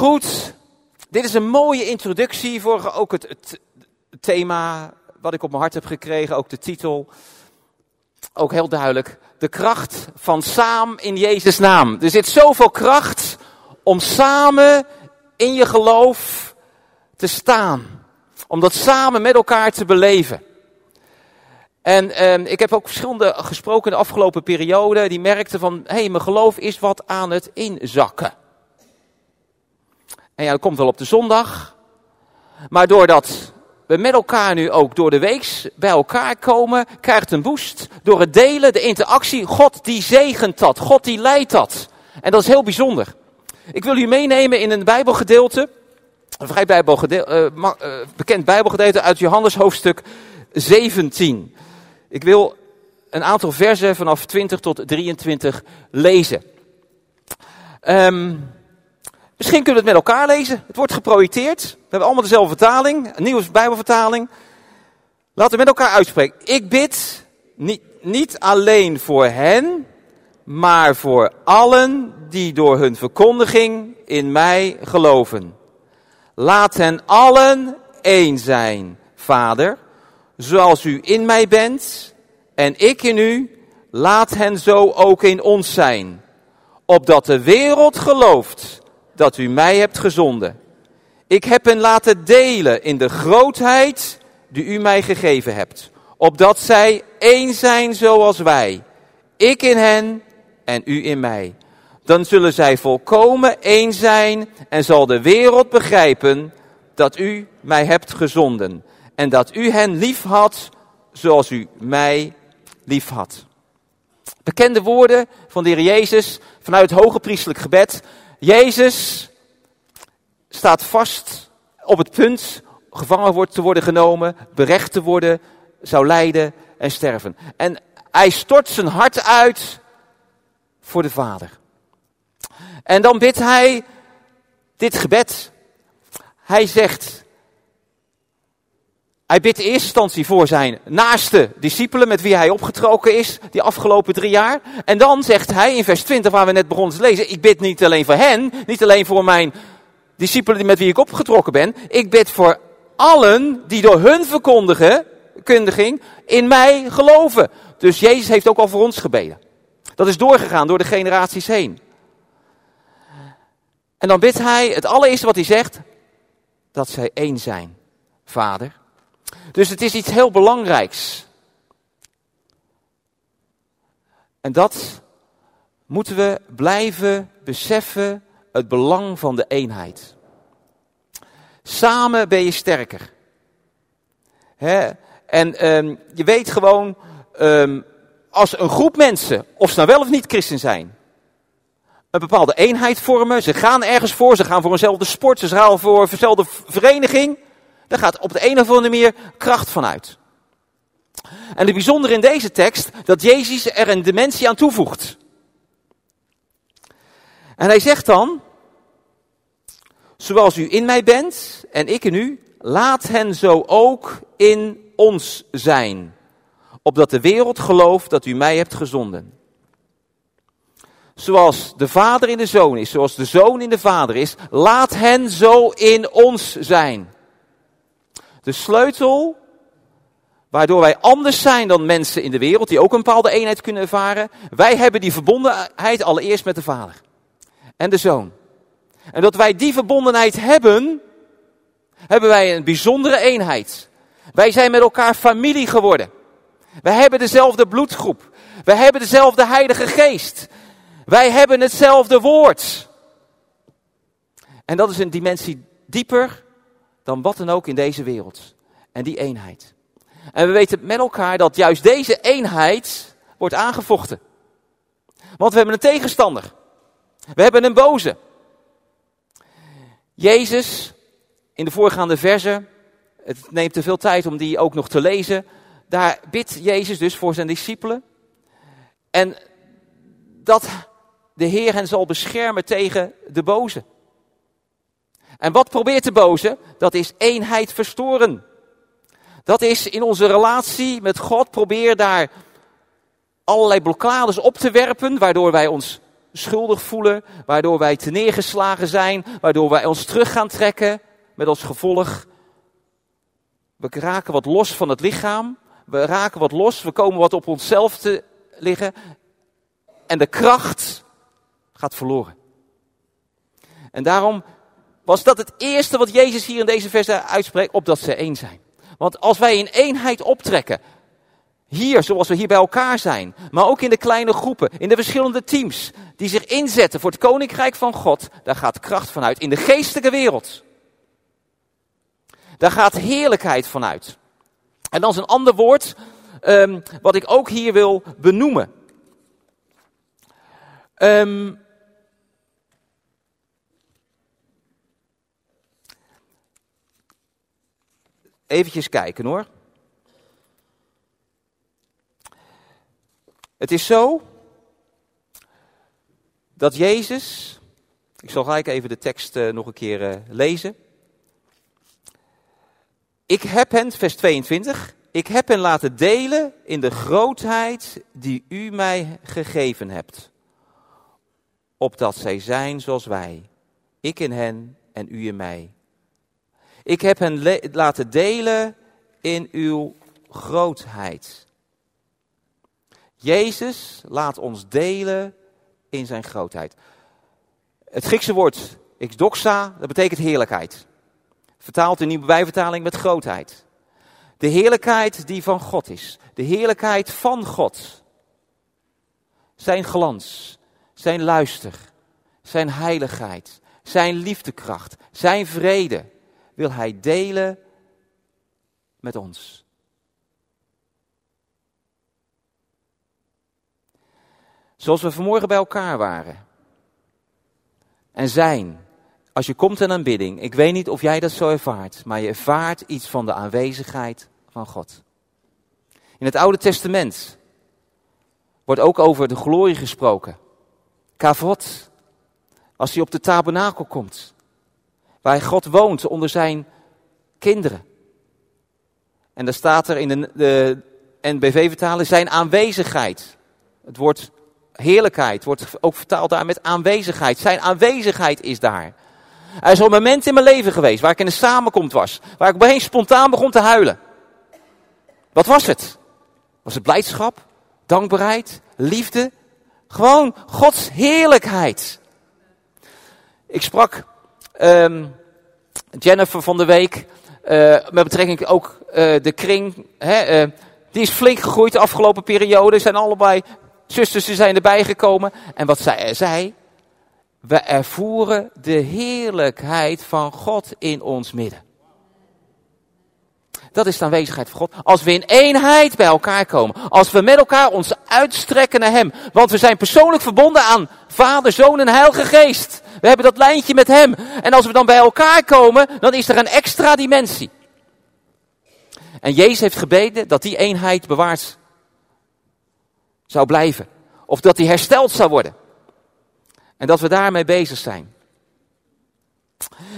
Goed, dit is een mooie introductie voor ook het, het thema wat ik op mijn hart heb gekregen, ook de titel. Ook heel duidelijk, de kracht van samen in Jezus' naam. Er zit zoveel kracht om samen in je geloof te staan. Om dat samen met elkaar te beleven. En eh, ik heb ook verschillende gesproken de afgelopen periode. Die merkten van, hé, hey, mijn geloof is wat aan het inzakken. En ja, dat komt wel op de zondag. Maar doordat we met elkaar nu ook door de weeks bij elkaar komen, krijgt een boost. Door het delen, de interactie. God die zegent dat. God die leidt dat. En dat is heel bijzonder. Ik wil u meenemen in een bijbelgedeelte. Een vrij bijbelgedeelte, uh, uh, bekend bijbelgedeelte uit Johannes hoofdstuk 17. Ik wil een aantal versen vanaf 20 tot 23 lezen. Um, misschien kunnen we het met elkaar lezen. Het wordt geprojecteerd. We hebben allemaal dezelfde vertaling, een nieuwe Bijbelvertaling. Laten we met elkaar uitspreken. Ik bid niet, niet alleen voor hen, maar voor allen die door hun verkondiging in mij geloven. Laat hen allen één zijn, Vader zoals u in mij bent en ik in u, laat hen zo ook in ons zijn. Opdat de wereld gelooft dat u mij hebt gezonden. Ik heb hen laten delen in de grootheid die u mij gegeven hebt. Opdat zij één zijn zoals wij. Ik in hen en u in mij. Dan zullen zij volkomen één zijn en zal de wereld begrijpen dat u mij hebt gezonden en dat u hen lief had zoals u mij lief had. Bekende woorden van de Heer Jezus vanuit het hoge priestelijk gebed. Jezus staat vast op het punt gevangen wordt te worden genomen, berecht te worden, zou lijden en sterven. En hij stort zijn hart uit voor de Vader. En dan bidt hij dit gebed. Hij zegt, hij bidt in eerste instantie voor zijn naaste discipelen met wie hij opgetrokken is die afgelopen drie jaar. En dan zegt hij in vers 20 waar we net begonnen te lezen, ik bid niet alleen voor hen, niet alleen voor mijn discipelen met wie ik opgetrokken ben. Ik bid voor allen die door hun verkondiging in mij geloven. Dus Jezus heeft ook al voor ons gebeden. Dat is doorgegaan door de generaties heen. En dan bidt hij, het allereerste wat hij zegt, dat zij één zijn. Vader, dus het is iets heel belangrijks. En dat moeten we blijven beseffen, het belang van de eenheid. Samen ben je sterker. En um, je weet gewoon, um, als een groep mensen, of ze nou wel of niet christen zijn, een bepaalde eenheid vormen, ze gaan ergens voor, ze gaan voor eenzelfde sport, ze gaan voor eenzelfde vereniging, daar gaat op de een of andere manier kracht van uit. En het bijzondere in deze tekst, dat Jezus er een dimensie aan toevoegt. En hij zegt dan, zoals u in mij bent en ik in u, laat hen zo ook in ons zijn. Opdat de wereld gelooft dat u mij hebt gezonden. Zoals de vader in de zoon is, zoals de zoon in de vader is, laat hen zo in ons zijn. De sleutel waardoor wij anders zijn dan mensen in de wereld die ook een bepaalde eenheid kunnen ervaren. Wij hebben die verbondenheid allereerst met de Vader en de Zoon. En dat wij die verbondenheid hebben, hebben wij een bijzondere eenheid. Wij zijn met elkaar familie geworden. Wij hebben dezelfde bloedgroep. Wij hebben dezelfde Heilige Geest. Wij hebben hetzelfde woord. En dat is een dimensie dieper dan wat dan ook in deze wereld. En die eenheid. En we weten met elkaar dat juist deze eenheid wordt aangevochten. Want we hebben een tegenstander. We hebben een boze. Jezus, in de voorgaande verse, het neemt te veel tijd om die ook nog te lezen. Daar bidt Jezus dus voor zijn discipelen. En dat de Heer hen zal beschermen tegen de boze. En wat probeert de boze? Dat is eenheid verstoren. Dat is in onze relatie met God, probeer daar allerlei blokkades op te werpen, waardoor wij ons schuldig voelen, waardoor wij te neergeslagen zijn, waardoor wij ons terug gaan trekken, met als gevolg, we raken wat los van het lichaam, we raken wat los, we komen wat op onszelf te liggen en de kracht gaat verloren. En daarom was dat het eerste wat Jezus hier in deze verse uitspreekt, opdat ze één zijn. Want als wij in eenheid optrekken, hier zoals we hier bij elkaar zijn, maar ook in de kleine groepen, in de verschillende teams, die zich inzetten voor het koninkrijk van God, daar gaat kracht vanuit in de geestelijke wereld. Daar gaat heerlijkheid vanuit. En dan is een ander woord, um, wat ik ook hier wil benoemen. Um, Eventjes kijken hoor. Het is zo dat Jezus, ik zal gelijk even de tekst uh, nog een keer uh, lezen. Ik heb hen, vers 22, ik heb hen laten delen in de grootheid die u mij gegeven hebt. Opdat zij zijn zoals wij, ik in hen en u in mij. Ik heb hen laten delen in uw grootheid. Jezus laat ons delen in zijn grootheid. Het Griekse woord exdoxa, dat betekent heerlijkheid. Vertaald in nieuwe bijvertaling met grootheid. De heerlijkheid die van God is. De heerlijkheid van God. Zijn glans, zijn luister, zijn heiligheid, zijn liefdekracht, zijn vrede wil hij delen met ons. Zoals we vanmorgen bij elkaar waren. En zijn. Als je komt in aanbidding. Ik weet niet of jij dat zo ervaart. Maar je ervaart iets van de aanwezigheid van God. In het Oude Testament wordt ook over de glorie gesproken. Kavot. Als hij op de tabernakel komt. Waar God woont onder zijn kinderen. En daar staat er in de, de NBV-vertaling zijn aanwezigheid. Het woord heerlijkheid wordt ook vertaald daar met aanwezigheid. Zijn aanwezigheid is daar. Er is een moment in mijn leven geweest waar ik in een samenkomst was. Waar ik opeens spontaan begon te huilen. Wat was het? Was het blijdschap? Dankbaarheid? Liefde? Gewoon Gods heerlijkheid. Ik sprak um, Jennifer van de Week, uh, met betrekking ook uh, de kring, hè, uh, die is flink gegroeid de afgelopen periode. Zijn allebei zusters zijn erbij gekomen. En wat zij zei, we ervoeren de heerlijkheid van God in ons midden. Dat is de aanwezigheid van God. Als we in eenheid bij elkaar komen. Als we met elkaar ons uitstrekken naar Hem. Want we zijn persoonlijk verbonden aan Vader, Zoon en Heilige Geest. We hebben dat lijntje met Hem. En als we dan bij elkaar komen, dan is er een extra dimensie. En Jezus heeft gebeden dat die eenheid bewaard zou blijven. Of dat die hersteld zou worden. En dat we daarmee bezig zijn.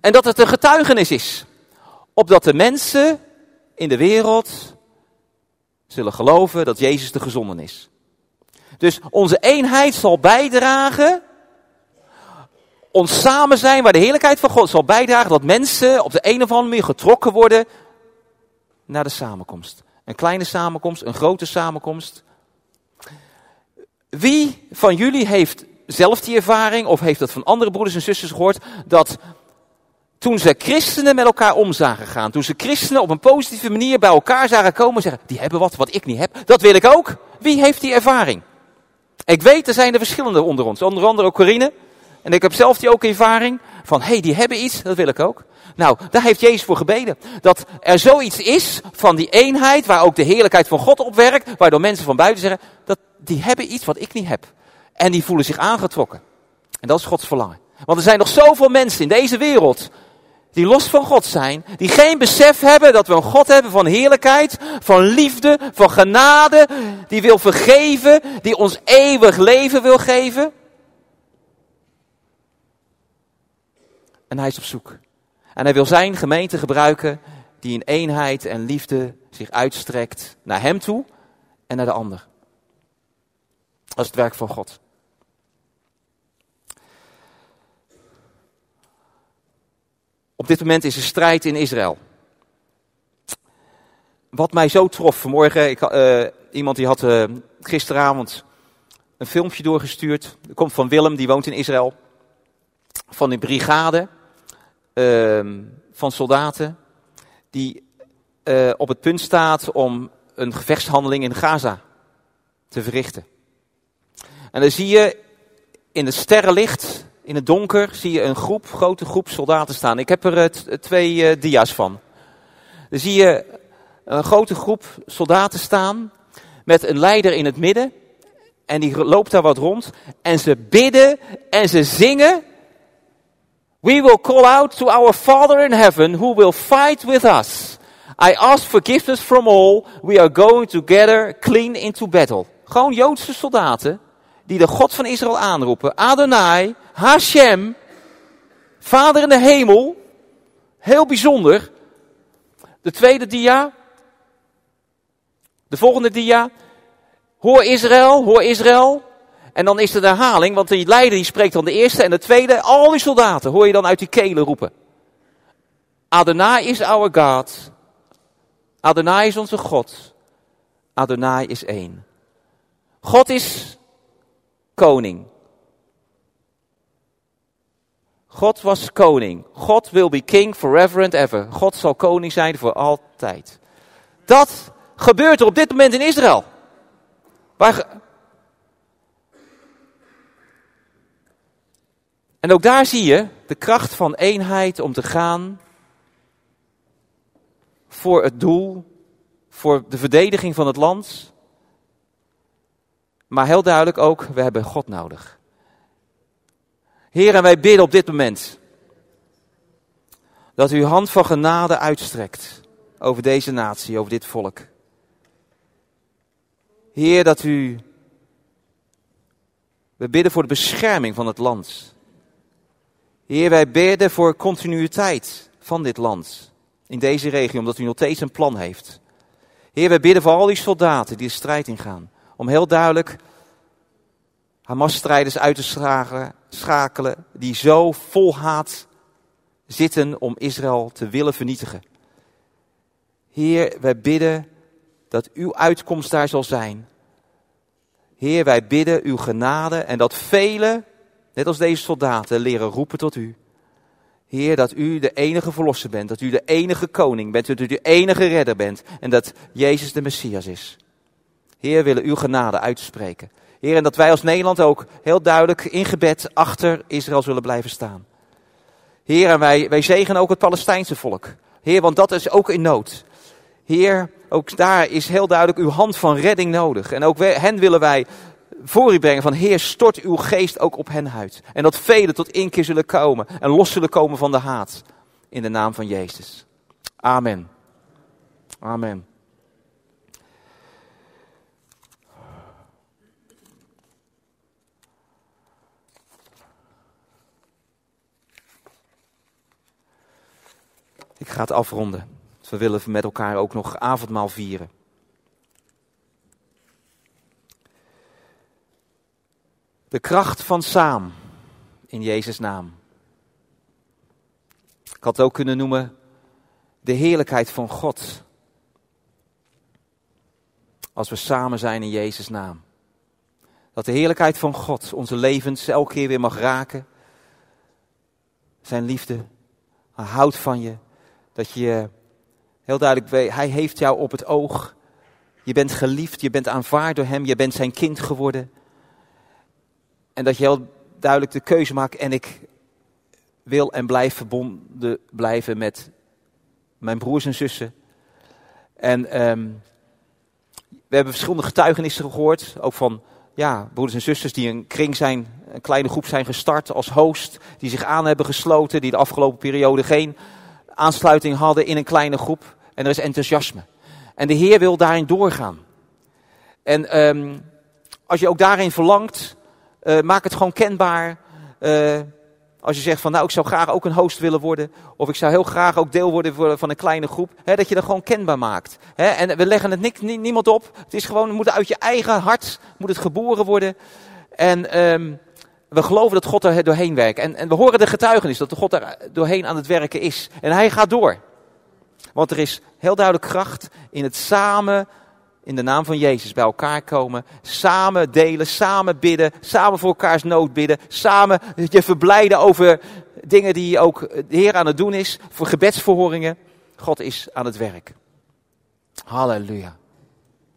En dat het een getuigenis is. Opdat de mensen in de wereld zullen geloven dat Jezus de gezonden is. Dus onze eenheid zal bijdragen, ons samen zijn waar de heerlijkheid van God zal bijdragen dat mensen op de een of andere manier getrokken worden naar de samenkomst. Een kleine samenkomst, een grote samenkomst. Wie van jullie heeft zelf die ervaring of heeft dat van andere broeders en zusters gehoord dat toen ze christenen met elkaar om zagen gaan, toen ze christenen op een positieve manier bij elkaar zagen komen, zeggen, die hebben wat wat ik niet heb, dat wil ik ook. Wie heeft die ervaring? Ik weet, er zijn er verschillende onder ons, onder andere ook Corine. En ik heb zelf die ook ervaring van, hé, hey, die hebben iets, dat wil ik ook. Nou, daar heeft Jezus voor gebeden. Dat er zoiets is van die eenheid, waar ook de heerlijkheid van God op werkt, waardoor mensen van buiten zeggen, dat die hebben iets wat ik niet heb. En die voelen zich aangetrokken. En dat is Gods verlangen. Want er zijn nog zoveel mensen in deze wereld die los van God zijn, die geen besef hebben dat we een God hebben van heerlijkheid, van liefde, van genade, die wil vergeven, die ons eeuwig leven wil geven. En hij is op zoek. En hij wil zijn gemeente gebruiken die in eenheid en liefde zich uitstrekt naar hem toe en naar de ander. Dat is het werk van God. Op dit moment is er strijd in Israël. Wat mij zo trof vanmorgen, ik, eh, iemand die had eh, gisteravond een filmpje doorgestuurd. Dat komt van Willem, die woont in Israël. Van die brigade uh, van soldaten die uh, op het punt staat om een gevechtshandeling in Gaza te verrichten. En dan zie je in het sterrenlicht, in het donker, zie je een groep, grote groep soldaten staan. Ik heb er uh, twee uh, dia's van. Dan zie je een grote groep soldaten staan met een leider in het midden. En die loopt daar wat rond. En ze bidden en ze zingen. We will call out to our Father in heaven who will fight with us. I ask forgiveness from all. We are going together clean into battle. Gewoon Joodse soldaten die de God van Israël aanroepen. Adonai, Hashem, Vader in de hemel. Heel bijzonder. De tweede dia. De volgende dia. Hoor Israël, hoor Israël. En dan is er de herhaling, want die leider die spreekt dan de eerste en de tweede. Al die soldaten hoor je dan uit die kelen roepen. Adonai is our God. Adonai is onze God. Adonai is één. God is koning. God was koning. God will be king forever and ever. God zal koning zijn voor altijd. Dat gebeurt er op dit moment in Israël. Waar... En ook daar zie je de kracht van eenheid om te gaan voor het doel, voor de verdediging van het land. Maar heel duidelijk ook, we hebben God nodig. Heer, en wij bidden op dit moment dat u hand van genade uitstrekt over deze natie, over dit volk. Heer, dat u. We bidden voor de bescherming van het land. Heer, wij bidden voor continuïteit van dit land. In deze regio, omdat u nog steeds een plan heeft. Heer, wij bidden voor al die soldaten die de strijd ingaan. Om heel duidelijk Hamas-strijders uit te schakelen. Die zo vol haat zitten om Israël te willen vernietigen. Heer, wij bidden dat uw uitkomst daar zal zijn. Heer, wij bidden uw genade en dat velen, net als deze soldaten, leren roepen tot u. Heer, dat u de enige verlosser bent, dat u de enige koning bent, dat u de enige redder bent en dat Jezus de Messias is. Heer, willen uw genade uitspreken. Heer, en dat wij als Nederland ook heel duidelijk in gebed achter Israël zullen blijven staan. Heer, en wij, wij zegenen ook het Palestijnse volk. Heer, want dat is ook in nood. Heer, ook daar is heel duidelijk uw hand van redding nodig. En ook hen willen wij voor u brengen van Heer, stort uw geest ook op hen uit. En dat velen tot inkeer zullen komen en los zullen komen van de haat. In de naam van Jezus. Amen. Amen. Ik ga het afronden. We willen met elkaar ook nog avondmaal vieren. De kracht van saam in Jezus' naam. Ik had het ook kunnen noemen de heerlijkheid van God. Als we samen zijn in Jezus' naam. Dat de heerlijkheid van God onze levens elke keer weer mag raken. Zijn liefde, hij houdt van je. Dat je heel duidelijk weet, hij heeft jou op het oog. Je bent geliefd, je bent aanvaard door hem, je bent zijn kind geworden. En dat je heel duidelijk de keuze maakt en ik wil en blijf verbonden blijven met mijn broers en zussen. En um, we hebben verschillende getuigenissen gehoord, ook van ja, broeders en zusters die een kring zijn, een kleine groep zijn gestart als host, die zich aan hebben gesloten, die de afgelopen periode geen aansluiting hadden in een kleine groep. En er is enthousiasme. En de Heer wil daarin doorgaan. En um, als je ook daarin verlangt, uh, maak het gewoon kenbaar. Uh, als je zegt van nou ik zou graag ook een host willen worden. Of ik zou heel graag ook deel worden van een kleine groep. Hè, dat je dat gewoon kenbaar maakt. Hè, en we leggen het niemand op. Het is gewoon, het moet uit je eigen hart moet het geboren worden. En um, we geloven dat God er doorheen werkt. En, en we horen de getuigenis dat God er doorheen aan het werken is. En hij gaat door. Want er is heel duidelijk kracht in het samen, in de naam van Jezus, bij elkaar komen. Samen delen, samen bidden, samen voor elkaars nood bidden. Samen je verblijden over dingen die ook de Heer aan het doen is. Voor gebedsverhoringen. God is aan het werk. Halleluja.